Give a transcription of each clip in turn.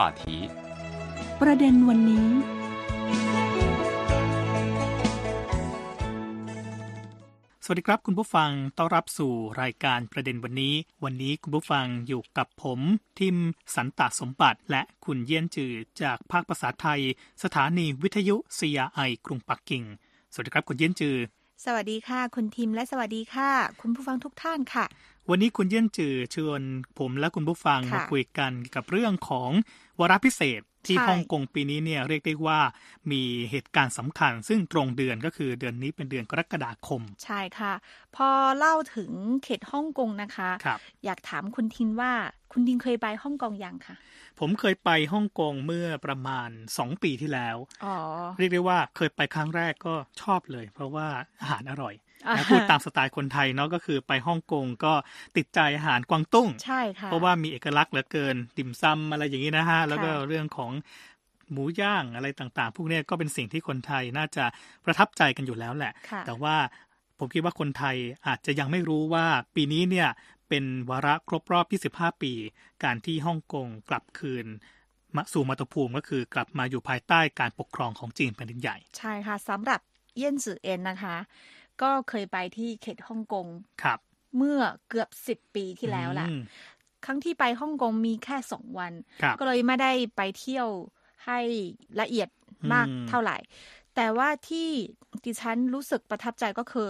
话题ประเด็นวันนี้ สวัสดีครับคุณผู้ฟังต้อนรับสู่รายการประเด็นวันนี้ วันนี้คุณผู้ฟังอยู่กับผม ทิมสันตสมบัติ และคุณเยี่ยนจือจากภาคภาษาไทย สถานีวิทยุ CRI กรุงปักกิ่ง สวัสดีครับคุณเยี่ยนจือ สวัสดีค่ะ คุณทิมและสวัสดีค่ะ คุณผู้ฟังทุกท่านค่ะ วันนี้คุณเยี่ยนจือชวนผมและคุณผู้ฟังค่ะมาคุยกันกับเรื่องของวาระพิเศษ ที่ใช่ฮ่องกงปีนี้เนี่ยเรียกได้ว่ามีเหตุการณ์สำคัญ ซึ่งตรงเดือนก็คือเดือนนี้เป็นเดือนกรกฎาคม ใช่ค่ะ พอเล่าถึงเขตฮ่องกงนะคะครับอยากถามคุณทินว่าคุณทินเคยไปฮ่องกงยังคะผมเคยไปฮ่องกงเมื่อประมาณ 2 ปีที่แล้วอ๋อเรียกได้ว่าเคยไปครั้งแรกก็ชอบเลย เพราะว่าอาหารอร่อยอ่านะ พูดตามสไตล์คนไทยเนาะก็คือไปฮ่องกงก็ติดใจอาหารกวางตุ้ง ใช่ค่ะ เพราะว่ามีเอกลักษณ์เหลือเกินติ่มซำอะไรอย่างนี้นะฮะ แล้วก็เรื่องของหมูย่างอะไรต่างๆ พวกเนี้ยก็เป็นสิ่งที่คนไทยน่าจะประทับใจกันอยู่แล้วแหละค่ะแต่ว่าผมคิดว่าคนไทยอาจจะยังไม่รู้ว่าปีนี้เนี่ยเป็นวาระครบรอบ 25 ปี การที่ฮ่องกงกลับคืนมาสู่มาตุภูมิก็คือกลับมาอยู่ภายใต้การปกครองของจีนแผ่นดินใหญ่ ใช่ค่ะสำหรับเยี่ยนจือเอ็นนะคะ ก็เคยไปที่เขตฮ่องกงครับ เมื่อเกือบสิบปีที่แล้วแหละอืมครั้งที่ไปฮ่องกงมีแค่สองวันครับก็เลยไม่ได้ไปเที่ยวให้ละเอียดมากอืมเท่าไหร่ แต่ว่าที่ดิฉันรู้สึกประทับใจก็คือ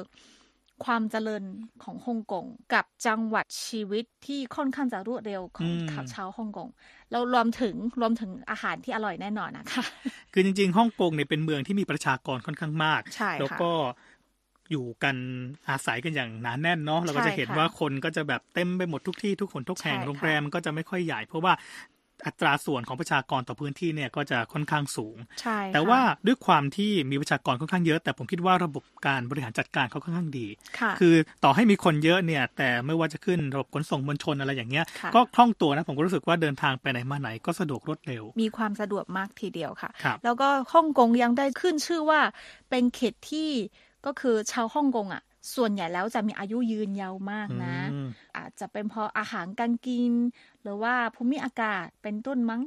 ความเจริญของฮ่องกงกับจังหวัดชีวิตที่ค่อนข้างจะรวดเร็วของชาวฮ่องกงแล้วรวมถึงรวมถึงอาหารที่อร่อยแน่นอนนะคะ คือจริงๆฮ่องกงเนี่ยเป็นเมืองที่มีประชากรค่อนข้างมากใช่ค่ะแล้วก็ อยู่กันอาศัยกันอย่างหนาแน่นเนาะเราก็จะเห็นใช่ค่ะว่าคนก็จะแบบเต็มไปหมดทุกที่ทุกคนทุกแห่งใช่ค่ะโรงแรมก็จะไม่ค่อยใหญ่เพราะว่าอัตราส่วนของประชากรต่อพื้นที่เนี่ยก็จะค่อนข้างสูง ใช่ค่ะแต่ว่าด้วยความที่มีประชากรค่อนข้างเยอะ แต่ผมคิดว่าระบบการบริหารจัดการเขาค่อนข้างดีค่ะคือต่อให้มีคนเยอะเนี่ย แต่ไม่ว่าจะขึ้นระบบขนส่งมวลชนอะไรอย่างเงี้ยค่ะก็คล่องตัวนะ ผมก็รู้สึกว่าเดินทางไปไหนมาไหนก็สะดวกรวดเร็ว มีความสะดวกมากทีเดียวค่ะครับแล้วก็ฮ่องกงยังได้ขึ้นชื่อว่าเป็นเขตที่ ก็คือชาวฮ่องกงอะ ส่วนใหญ่แล้วจะมีอายุยืนยาวมากนะอืมอาจจะเป็นเพราะอาหารการกิน หรือว่าภูมิอากาศเป็นต้นมั้ง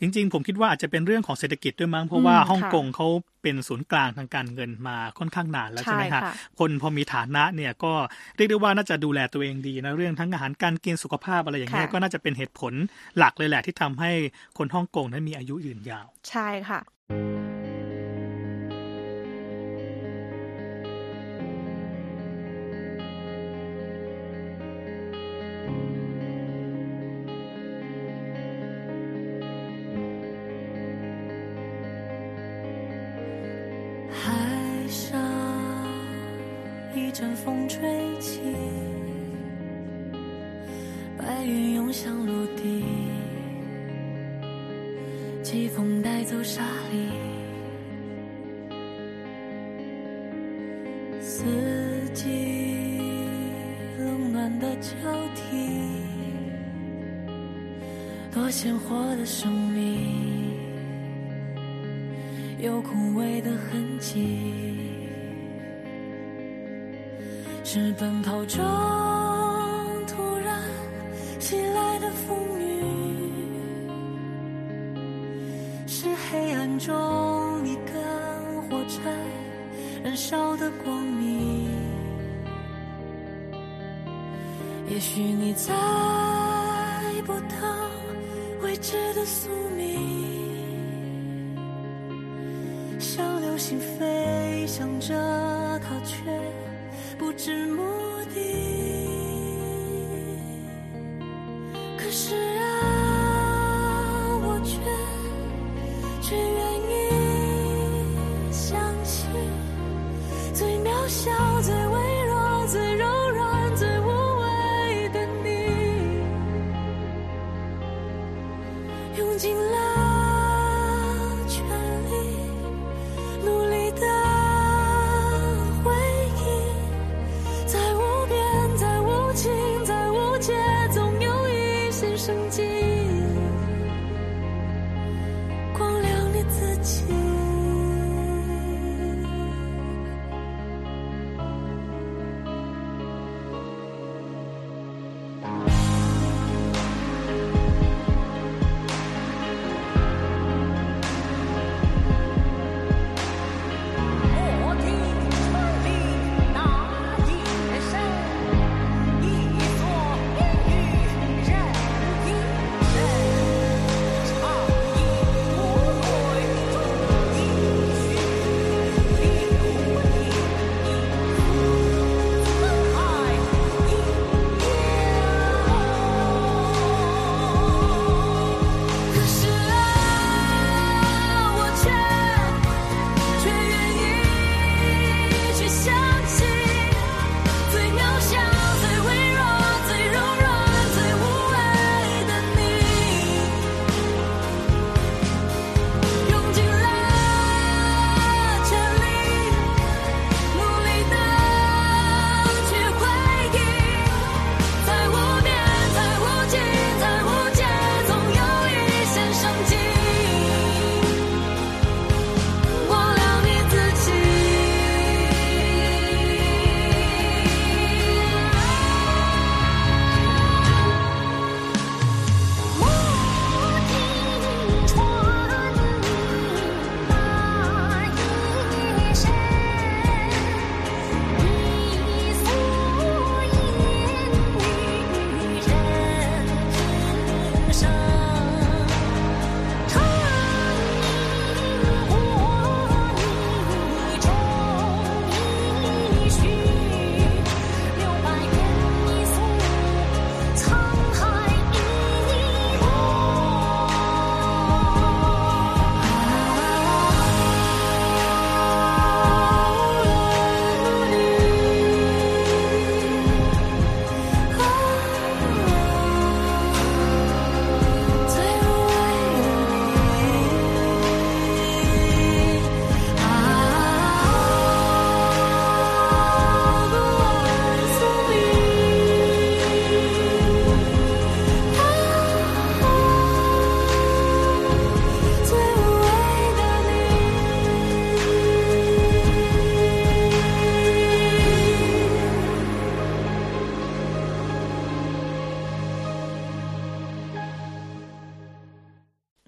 จริงๆ ผมคิดว่าอาจจะเป็นเรื่องของเศรษฐกิจด้วยมั้ง เพราะว่าอืมฮ่องค่ะกงเขาเป็นศูนย์กลางทางการเงินมาค่อนข้างนานแล้วใช่ไหมใช่ฮะค่ะคนพอมีฐานะเนี่ยก็เรียกได้ว่าน่าจะดูแลตัวเองดีนะเรื่องทั้งอาหารการกินสุขภาพอะไรอย่างเงี้ยค่ะก็น่าจะเป็นเหตุผลหลักเลยแหละที่ทำให้คนฮ่องกงนั้นมีอายุยืนยาว ใช่ค่ะ 是奔跑中突然袭来的风雨，是黑暗中一根火柴燃烧的光明。也许你猜不到未知的宿命。像流星飞翔着，它却是目的。可是啊，我却却愿意相信，最渺小、的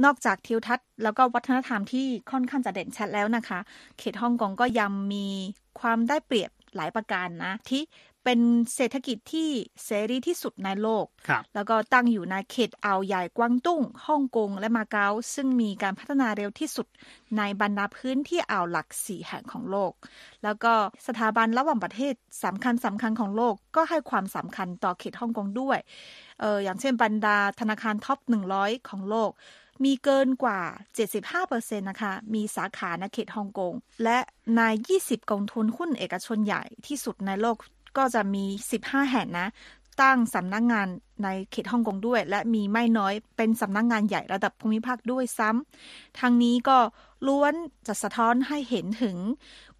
นอกจากทิวทัศน์แล้วก็วัฒนธรรมที่ค่อนข้างจะเด่นชัดแล้วนะคะ เขตฮ่องกงก็ยังมีความได้เปรียบหลายประการนะ ที่เป็นเศรษฐกิจที่เสรีที่สุดในโลกครับแล้วก็ตั้งอยู่ในเขตอ่าวใหญ่กวางตุ้งฮ่องกงและมาเก๊าซึ่งมีการพัฒนาเร็วที่สุดในบรรดาพื้นที่อ่าวหลักสี่แห่งของโลก แล้วก็สถาบันระหว่างประเทศสำคัญสำคัญของโลกก็ให้ความสำคัญต่อเขตฮ่องกงด้วย เอออย่างเช่นบรรดาธนาคารท็อป 100 ของโลก มีเกินกว่า 75%นะคะ มีสาขาในเขตฮ่องกง และใน 20 กองทุนหุ้นเอกชนใหญ่ที่สุดในโลกก็จะมี 15 แห่งนะ ตั้งสำนักงงานในเขตฮ่องกงด้วย และมีไม่น้อยเป็นสำนักงงานใหญ่ระดับภูมิภาคด้วยซ้ำทางนี้ก็ล้วนจะสะท้อนให้เห็นถึง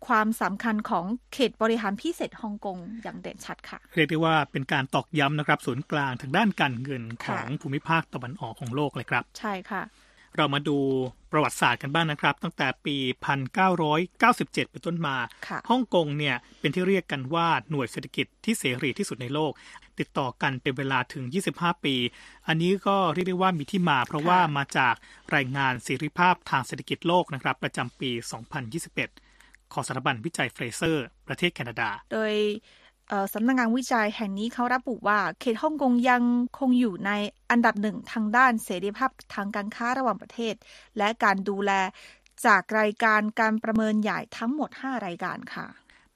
ความสำคัญของเขตบริหารพิเศษฮ่องกงอย่างเด่นชัดค่ะ เรียกได้ว่าเป็นการตอกย้ำนะครับศูนย์กลางทางด้านการเงินค่ะองภูมิภาคตะวันออกของโลกเลยครับ ใช่ค่ะ เรามาดูประวัติศาสตร์กันบ้างนะครับ ตั้งแต่ปี 1997 เป็นต้นมาค่ะฮ่องกงเนี่ยเป็นที่เรียกกันว่าหน่วยเศรษฐกิจที่เสรีที่สุดในโลก ติดต่อกันเป็นเวลาถึง 25 ปี อันนี้ก็เรียกได้ว่ามีที่มา เพราะว่ามาจากรายงานเสรีภาพทางเศรษฐกิจโลกนะครับ ประจำปี 2021 ของสถาบันวิจัยเฟรเซอร์ ประเทศแคนาดา โดยเอ่อ สำนักงานวิจัยแห่งนี้เขาระบุว่า เขตฮ่องกงยังคงอยู่ในอันดับหนึ่งทางด้านเสรีภาพทางการค้าระหว่างประเทศ และการดูแลจากรายการการประเมินใหญ่ทั้งหมด 5 รายการค่ะ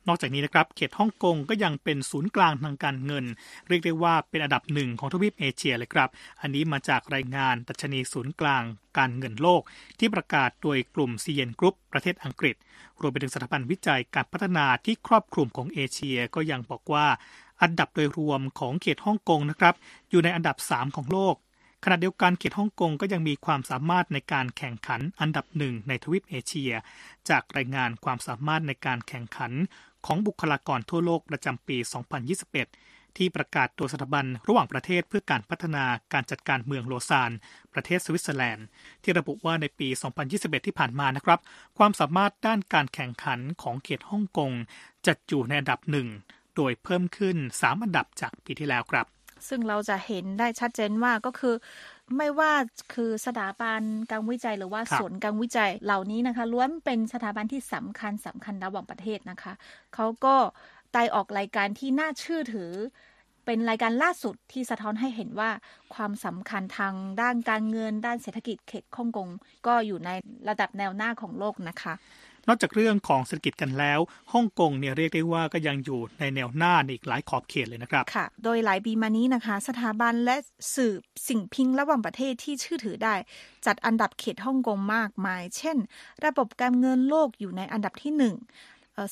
นอกจากนี้นะครับเขตฮ่องกงก็ยังเป็นศูนย์กลางทางการเงิน เรียกได้ว่าเป็นอันดับหนึ่งของทวีปเอเชียเลยครับ อันนี้มาจากรายงานตัชนีศูนย์กลางการเงินโลก ที่ประกาศโดยกลุ่มซีเยนกรุ๊ปประเทศอังกฤษ รวมไปถึงสถาบันวิจัยการพัฒนาที่ครอบคลุมของเอเชียก็ยังบอกว่าอันดับโดยรวมของเขตฮ่องกงนะครับอยู่ในอันดับ 3 ของโลกขณะเดียวกันเขตฮ่องกงก็ยังมีความสามารถในการแข่งขันอันดับหนึ่งในทวีปเอเชีย จากรายงานความสามารถในการแข่งขัน ของบุคลากรทั่วโลกประจำปี 2021 ที่ประกาศโดยสถาบันระหว่างประเทศเพื่อการพัฒนาการจัดการเมืองโลซาน ประเทศสวิตเซอร์แลนด์ ที่ระบุว่าในปี 2021 ที่ผ่านมานะครับ ความสามารถด้านการแข่งขันของเขตฮ่องกงจัดอยู่ในอันดับหนึ่งโดยเพิ่มขึ้น 3 อันดับจากปีที่แล้วครับ ซึ่งเราจะเห็นได้ชัดเจนว่าก็คือ ไม่ว่าคือสถาบันการวิจัยหรือว่าครับศูนย์การวิจัยเหล่านี้นะคะล้วนเป็นสถาบันที่สำคัญสำคัญระหว่างประเทศนะคะเขาก็ไต่ออกรายการที่น่าเชื่อถือ เป็นรายการล่าสุดที่สะท้อนให้เห็นว่าความสำคัญทางด้านการเงินด้านเศรษฐกิจเขตฮ่องกงก็อยู่ในระดับแนวหน้าของโลกนะคะ นอกจากเรื่องของเศรษฐกิจกันแล้วฮ่องกงเนี่ยเรียกได้ว่าก็ยังอยู่ในแนวหน้าอีกหลายขอบเขตเลยนะครับค่ะ โดยหลายปีมานี้นะคะ สถาบันและสื่อสิ่งพิมพ์ระหว่างประเทศที่ชื่อถือได้ จัดอันดับเขตฮ่องกงมากมาย เช่น ระบบการเงินโลกอยู่ในอันดับที่หนึ่ง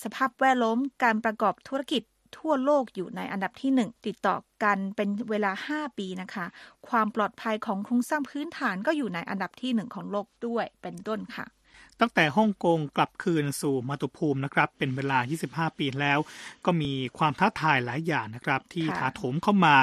สภาพแวดล้อมการประกอบธุรกิจทั่วโลกอยู่ในอันดับที่หนึ่งติดต่อกันเป็นเวลา 5 ปีนะคะ ความปลอดภัยของโครงสร้างพื้นฐานก็อยู่ในอันดับที่หนึ่งของโลกด้วยเป็นต้นค่ะ ตั้งแต่ฮ่องกงกลับคืนสู่มาตุภูมินะครับเป็นเวลา 25 ปีแล้ว ก็มีความท้าทายหลายอย่างนะครับ ที่ค่ะถาโถมเข้ามา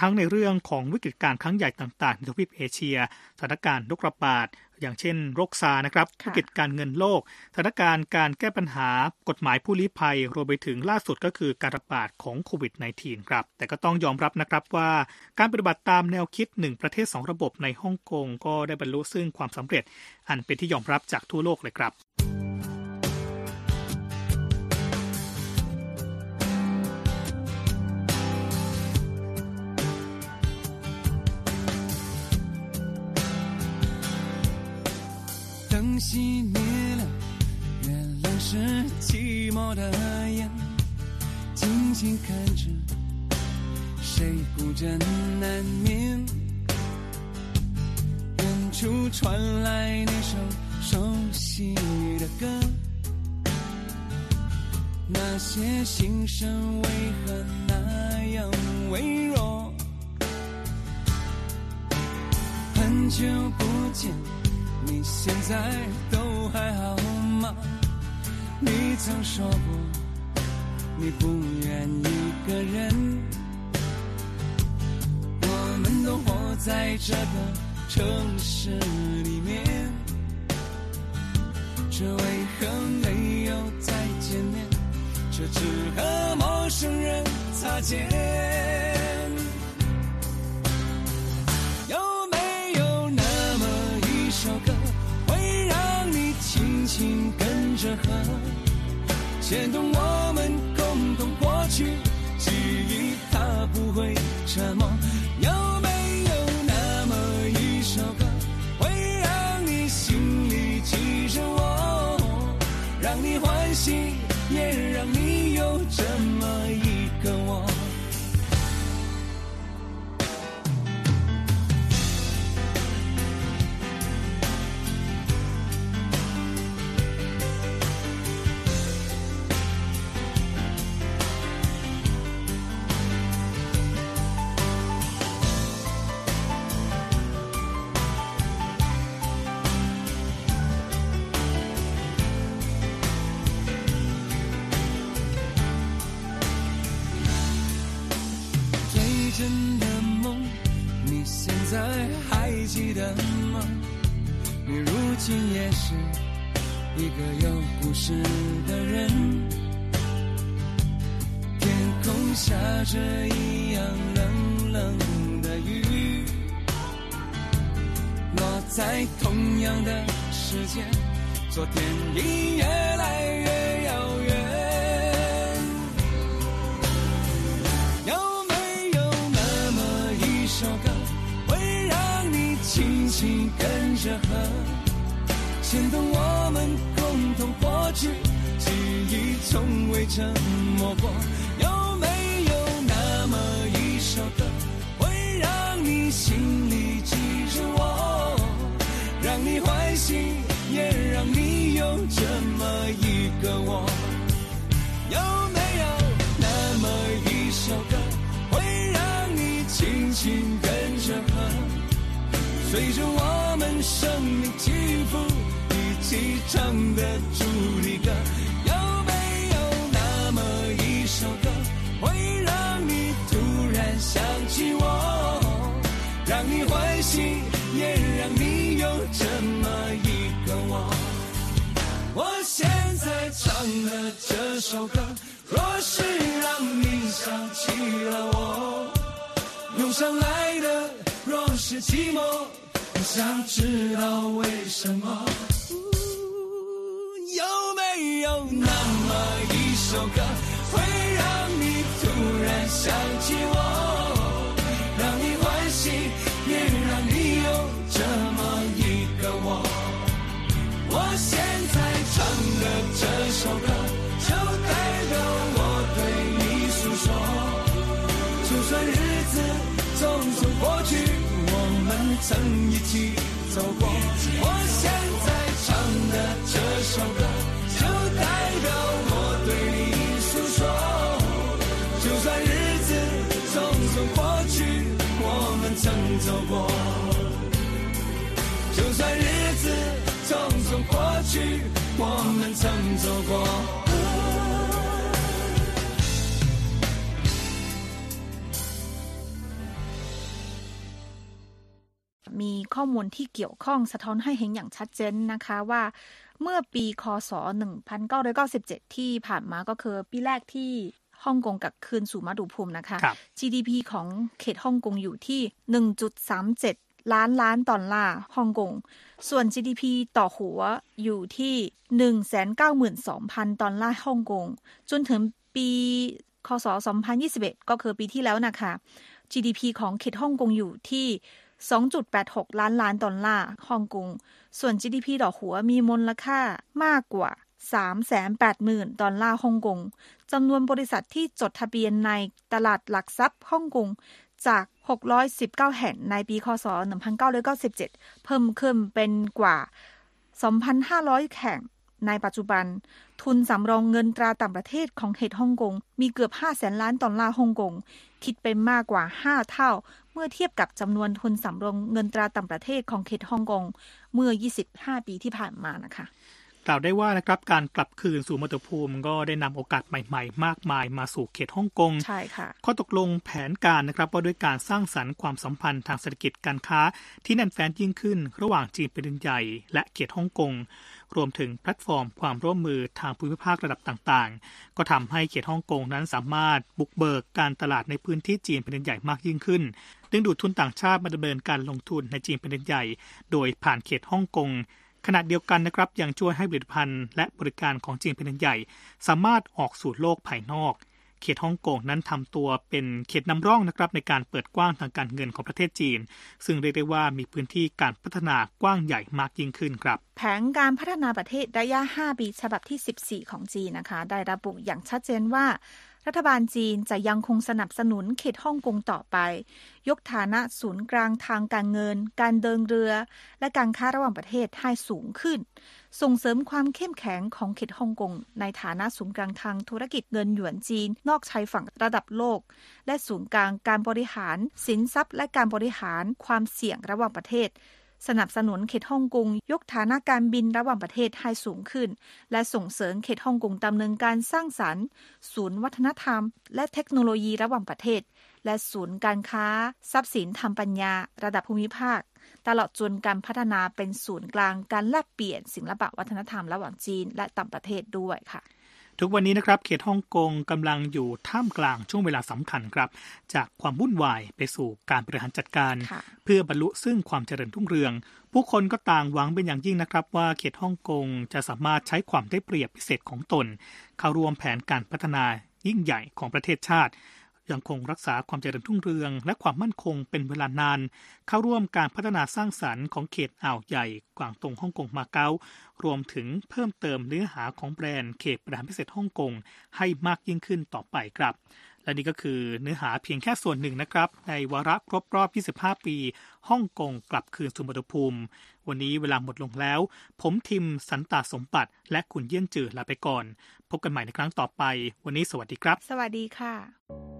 ทั้งในเรื่องของวิกฤตการณ์ครั้งใหญ่ต่างๆในทวีปเอเชียสถานการณ์โรคระบาด อย่างเช่นโรคซาร์นะครับค่ะวิกฤตการเงินโลกสถานการณ์การแก้ปัญหากฎหมายผู้ลี้ภัย รวมไปถึงล่าสุดก็คือการระบาดของโควิด -19 ครับ แต่ก็ต้องยอมรับนะครับว่าการปฏิบัติตามแนวคิดหนึ่งประเทศสองระบบในฮ่องกงก็ได้บรรลุซึ่งความสำเร็จ อันเป็นที่ยอมรับจากทั่วโลกเลยครับ 枕难眠。远处传来那首熟悉的歌，那些心声为何那样微弱？很久不见。你现在都还好吗？你曾说过你不愿一个人，在这个城市里面，这为何没有再见面？这只和陌生人擦肩。有没有那么一首歌，会让你轻轻跟着和，牵动我们共同过去记忆，它不会沉默。有没让你欢喜，也让你有这么一有故事的人。天空下着一样冷冷的雨，落在同样的时间，昨天已越来越遥远。有没有那么一首歌，会让你轻轻跟着和，牵动我们共同过去，记忆从未沉默过。有没有那么一首歌，会让你心里记着我，让你欢喜，也让你有这么一个我？有没有那么一首歌，会让你轻轻跟着和，随着我们生命起伏，起唱的主题歌？有没有那么一首歌，会让你突然想起我，让你欢喜，也让你有这么一个我？我现在唱的这首歌，若是让你想起了我，涌上来的若是寂寞，我想知道为什么？没有那么一首歌，会让你突然想起我，让你欢喜，也让你有这么一个我？我现在唱的这首歌，就代表我对你诉说。就算日子匆匆过去，我们曾一起走过。我现在唱的这首歌，匆匆过去，我们曾走过。 มีข้อมูลที่เกี่ยวข้องสะท้อนให้เห็นอย่างชัดเจนนะคะว่าเมื่อปีคศ 1997 ที่ผ่านมาก็คือปีแรกที่ฮ่องกงกับคืนสู่มาตุภูมินะคะ ครับ GDP ของเขตฮ่องกงอยู่ที่ 1.37 ล้านล้านดอลลาร์ฮ่องกง ส่วน GDP ต่อหัวอยู่ที่ 192,000 ดอลลาร์ฮ่องกง จนถึงปีคศ 2021 ก็คือปีที่แล้วนะคะ GDP ของเขตฮ่องกงอยู่ที่ 2.86 ล้านล้านดอลลาร์ฮ่องกง ส่วน GDP ต่อหัวมีมูลค่ามากกว่า380,000 ดอลลาร์ฮ่องกง จำนวนบริษัทที่จดทะเบียนในตลาดหลักทรัพย์ฮ่องกงจาก 619 แห่งในปีคศ 1997 เพิ่มขึ้นเป็นกว่า 2,500 แห่งในปัจจุบัน ทุนสำรองเงินตราต่างประเทศของเขตฮ่องกงมีเกือบ5แสนล้านดอลลาร์ฮ่องกง คิดเป็นมากกว่า 5 เท่า เมื่อเทียบกับจำนวนทุนสำรองเงินตราต่างประเทศของเขตฮ่องกงเมื่อ 25 ปีที่ผ่านมานะคะ ล่าวได้ว่านะครับการกลับคืนสู่มาตุภูมิก็ได้นำโอกาสใหม่ ๆ มากมายมาสู่เขตฮ่องกงใช่ค่ะข้อตกลงแผนการนะครับว่าด้วยการสร้างสรรค์ความสัมพันธ์ทางเศรษฐกิจการค้า ที่แน่นแฟ้นยิ่งขึ้น ระหว่างจีนแผ่นดินใหญ่ และเขตฮ่องกงรวมถึงแพลตฟอร์มความร่วมมือทางภูมิภาคระดับต่างๆ ก็ทำให้เขตฮ่องกงนั้นสามารถบุกเบิกการตลาดในพื้นที่จีนแผ่นดินใหญ่มากยิ่งขึ้นดึงดูดทุนต่างชาติมาดำเนินการลงทุนในจีนแผ่นดินใหญ่ โดยผ่านเขตฮ่องกง ขณะเดียวกันนะครับยังช่วยให้ผลิตภัณฑ์และบริการของจีนเป็นใหญ่ สามารถออกสู่โลกภายนอก เขตฮ่องกงนั้นทำตัวเป็นเขตนำร่องนะครับในการเปิดกว้างทางการเงินของประเทศจีน ซึ่งเรียกได้ว่ามีพื้นที่การพัฒนากว้างใหญ่มากยิ่งขึ้นครับ แผนการพัฒนาประเทศระยะ 5 ปีฉบับที่ 14 ของจีนนะคะ ได้ระบุอย่างชัดเจนว่า รัฐบาลจีนจะยังคงสนับสนุนเขตฮ่องกงต่อไป ยกฐานะศูนย์กลางทางการเงิน การเดินเรือ และการค้าระหว่างประเทศให้สูงขึ้น ส่งเสริมความเข้มแข็งของเขตฮ่องกงในฐานะศูนย์กลางทางธุรกิจเงินหยวนจีน นอกชายฝั่งระดับโลก และศูนย์กลางการบริหาร สินทรัพย์ และการบริหารความเสี่ยงระหว่างประเทศ สนับสนุนเขตฮ่องกงยกฐานะการบินระหว่างประเทศให้สูงขึ้น และส่งเสริมเขตฮ่องกงดำเนินการสร้างสรรค์ ศูนย์วัฒนธรรม และเทคโนโลยีระหว่างประเทศ และศูนย์การค้า ทรัพย์สินทางปัญญา ระดับภูมิภาค ตลอดจนการพัฒนาเป็นศูนย์กลางการแลกเปลี่ยนศิลปะวัฒนธรรมระหว่างจีนและต่างประเทศด้วยค่ะ ทุกวันนี้นะครับเขตฮ่องกงกำลังอยู่ท่ามกลางช่วงเวลาสำคัญครับ จากความวุ่นวายไปสู่การบริหารจัดการค่ะเพื่อบรรลุซึ่งความเจริญรุ่งเรือง ผู้คนก็ต่างหวังเป็นอย่างยิ่งนะครับ ว่าเขตฮ่องกงจะสามารถใช้ความได้เปรียบพิเศษของตน เข้าร่วมแผนการพัฒนายิ่งใหญ่ของประเทศชาติ ยังคงรักษาความเจริญรุ่งเรือง และความมั่นคงเป็นเวลานาน เข้าร่วมการพัฒนาสร้างสรรค์ของเขตอ่าวใหญ่กวางตงฮ่องกงมาเก๊ารวมถึงเพิ่มเติมเนื้อหาของแบรนด์เขตบริหารพิเศษฮ่องกงให้มากยิ่งขึ้นต่อไปครับ และนี่ก็คือเนื้อหาเพียงแค่ส่วนหนึ่งนะครับ ในวาระครบรอบ 25 ปีฮ่องกงกลับคืนสู่มรภูมิ วันนี้เวลาหมดลงแล้ว ผมทิมสันตาสมบัติ และคุณเยี่ยนจือลาไปก่อน พบกันใหม่ในครั้งต่อไป วันนี้สวัสดีครับ สวัสดีค่ะ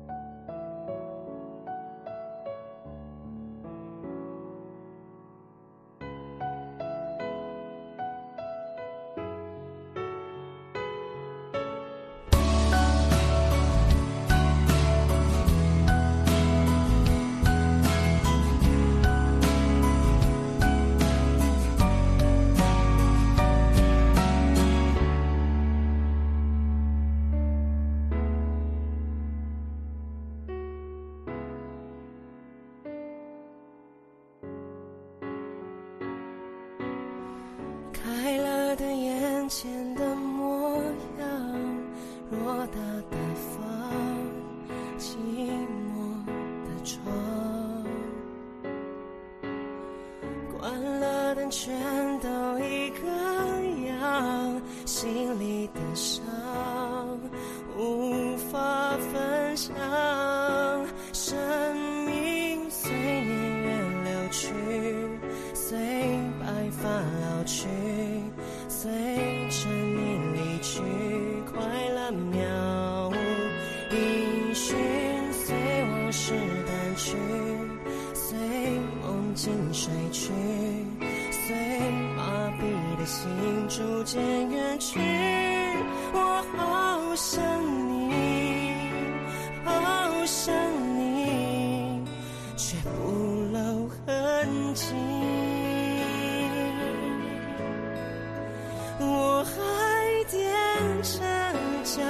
开了灯眼前的模样，偌大的房，寂寞的窗，关了灯全都一个样，心里的伤逐渐远去。我好想你，好想你，却不露痕迹。我还踮着脚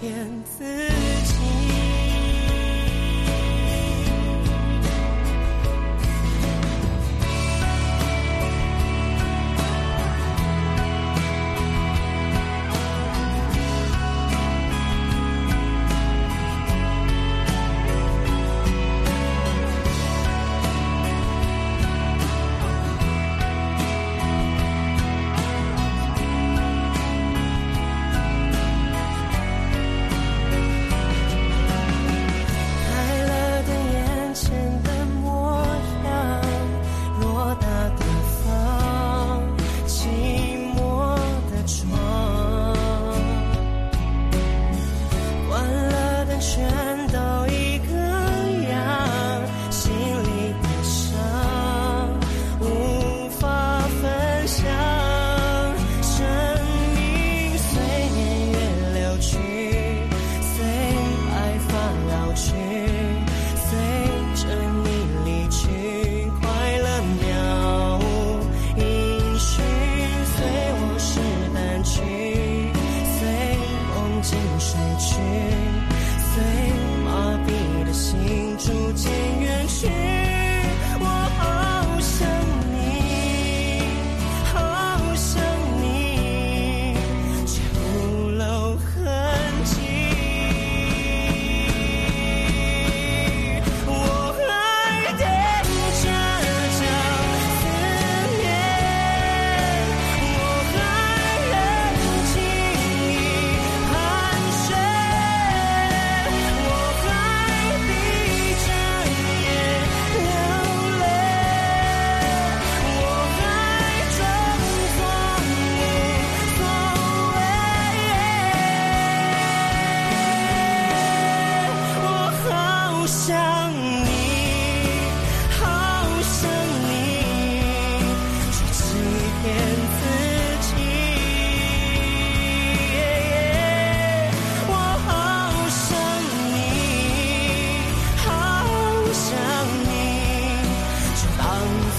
骗自己。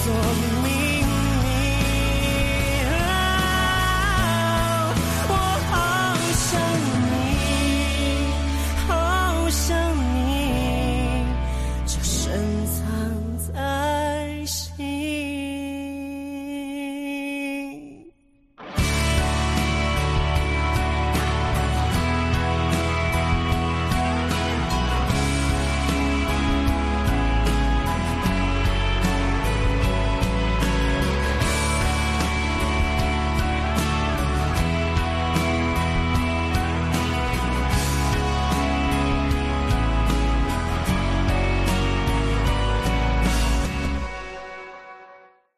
storm